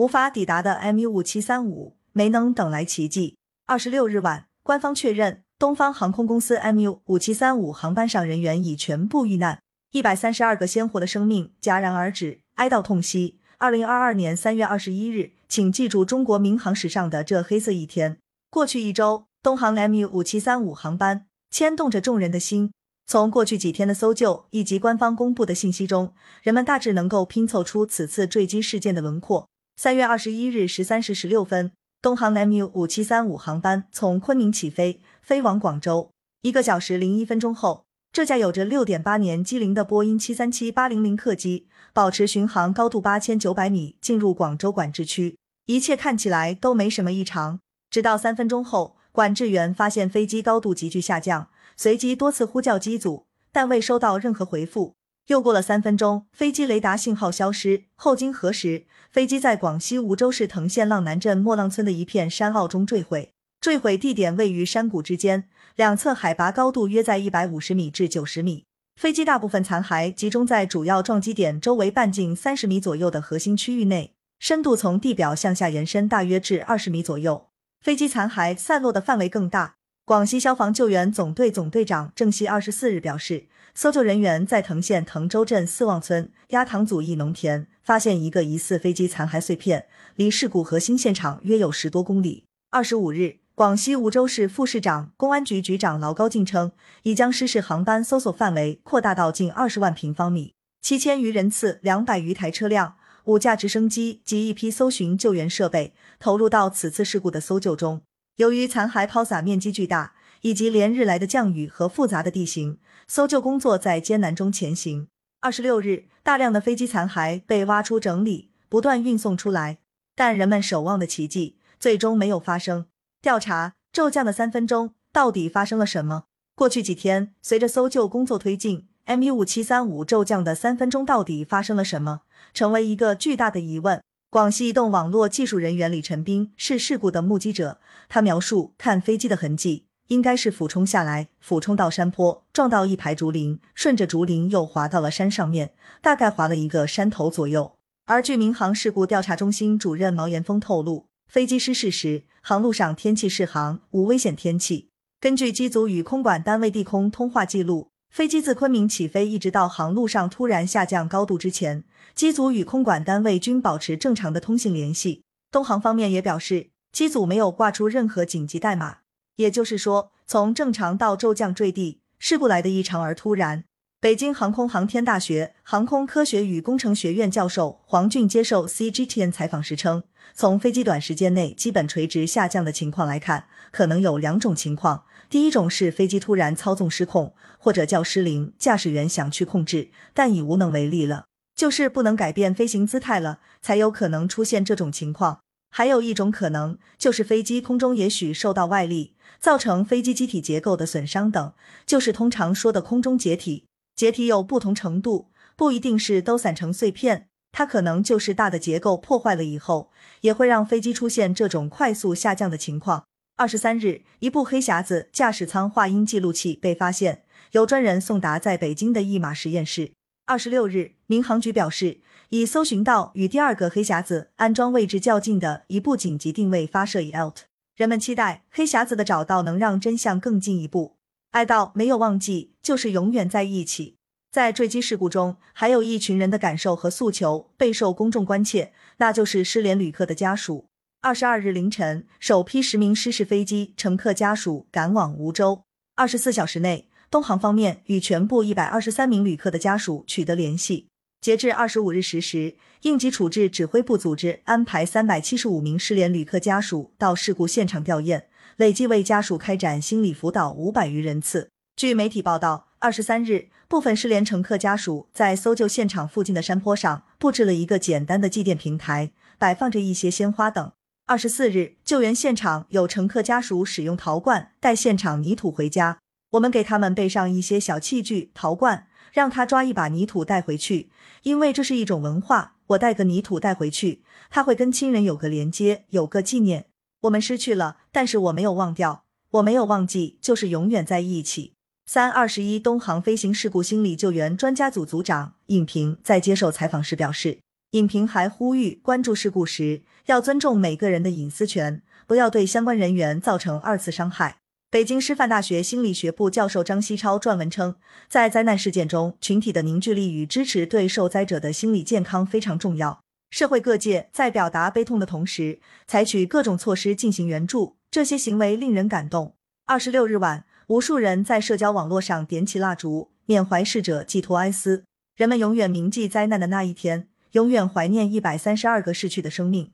无法抵达的 MU 五七三五没能等来奇迹。二十六日晚，官方确认，东方航空公司 MU 五七三五航班上人员已全部遇难，一百三十二个鲜活的生命戛然而止，哀悼痛惜。二零二二年三月二十一日，请记住中国民航史上的这黑色一天。过去一周，东航 MU 五七三五航班牵动着众人的心。从过去几天的搜救以及官方公布的信息中，人们大致能够拼凑出此次坠机事件的轮廓。三月二十一日十三时十六分，东航 MU 五七三五航班从昆明起飞，飞往广州。一个小时零一分钟后，这架有着六点八年机龄的波音七三七八零零客机保持巡航高度八千九百米，进入广州管制区。一切看起来都没什么异常，直到三分钟后，管制员发现飞机高度急剧下降。随即多次呼叫机组，但未收到任何回复。又过了三分钟，飞机雷达信号消失。后经核实，飞机在广西梧州市藤县浪南镇莫浪村的一片山坳中坠毁。坠毁地点位于山谷之间，两侧海拔高度约在一百五十米至九十米。飞机大部分残骸集中在主要撞击点周围半径三十米左右的核心区域内，深度从地表向下延伸大约至二十米左右。飞机残骸散落的范围更大。广西消防救援总队总队长郑希二十四日表示，搜救人员在藤县藤州镇四旺村鸭塘组一农田发现一个疑似飞机残骸碎片，离事故核心现场约有十多公里。二十五日，广西梧州市副市长、公安局局长劳高进称，已将失事航班搜索范围扩大到近二十万平方米，七千余人次、两百余台车辆、五架直升机及一批搜寻救援设备投入到此次事故的搜救中。由于残骸抛洒面积巨大，以及连日来的降雨和复杂的地形，搜救工作在艰难中前行。二十六日，大量的飞机残骸被挖出整理，不断运送出来，但人们守望的奇迹最终没有发生。调查骤降的三分钟到底发生了什么？过去几天，随着搜救工作推进，MU 五七三五骤降的三分钟到底发生了什么，成为一个巨大的疑问。广西移动网络技术人员李晨斌是事故的目击者。他描述，看飞机的痕迹，应该是俯冲下来，俯冲到山坡，撞到一排竹林，顺着竹林又滑到了山上面，大概滑了一个山头左右。而据民航事故调查中心主任毛岩峰透露，飞机失事时，航路上天气适航，无危险天气。根据机组与空管单位地空通话记录。飞机自昆明起飞，一直到航路上突然下降高度之前，机组与空管单位均保持正常的通信联系。东航方面也表示，机组没有挂出任何紧急代码，也就是说，从正常到骤降坠地，事故来的异常而突然。北京航空航天大学航空科学与工程学院教授黄俊接受 CGTN 采访时称，从飞机短时间内基本垂直下降的情况来看，可能有两种情况。第一种是飞机突然操纵失控，或者叫失灵，驾驶员想去控制，但已无能为力了，就是不能改变飞行姿态了，才有可能出现这种情况。还有一种可能，就是飞机空中也许受到外力，造成飞机机体结构的损伤等，就是通常说的空中解体。解体有不同程度，不一定是都散成碎片，它可能就是大的结构破坏了以后，也会让飞机出现这种快速下降的情况。二十三日，一部黑匣子驾驶舱话音记录器被发现，由专人送达在北京的一马实验室。二十六日，民航局表示，已搜寻到与第二个黑匣子安装位置较近的一部紧急定位发射仪 Alt。人们期待黑匣子的找到能让真相更进一步。爱到没有忘记，就是永远在一起。在坠机事故中，还有一群人的感受和诉求备受公众关切，那就是失联旅客的家属。二十二日凌晨，首批十名失事飞机乘客家属赶往梧州。二十四小时内，东航方面与全部一百二十三名旅客的家属取得联系。截至二十五日十时，应急处置指挥部组织安排三百七十五名失联旅客家属到事故现场吊唁。累计为家属开展心理辅导五百余人次。据媒体报道，二十三日，部分失联乘客家属在搜救现场附近的山坡上布置了一个简单的祭奠平台，摆放着一些鲜花等。二十四日，救援现场有乘客家属使用陶罐带现场泥土回家，我们给他们备上一些小器具，陶罐，让他抓一把泥土带回去，因为这是一种文化。我带个泥土带回去，他会跟亲人有个连接，有个纪念。我们失去了，但是我没有忘掉，我没有忘记，就是永远在一起。三二十一东航飞行事故心理救援专家组组长尹平在接受采访时表示，尹平还呼吁，关注事故时要尊重每个人的隐私权，不要对相关人员造成二次伤害。北京师范大学心理学部教授张希超撰文称，在灾难事件中，群体的凝聚力与支持对受灾者的心理健康非常重要。社会各界在表达悲痛的同时，采取各种措施进行援助，这些行为令人感动。二十六日晚，无数人在社交网络上点起蜡烛，缅怀逝者，寄托哀思。人们永远铭记灾难的那一天，永远怀念一百三十二个逝去的生命。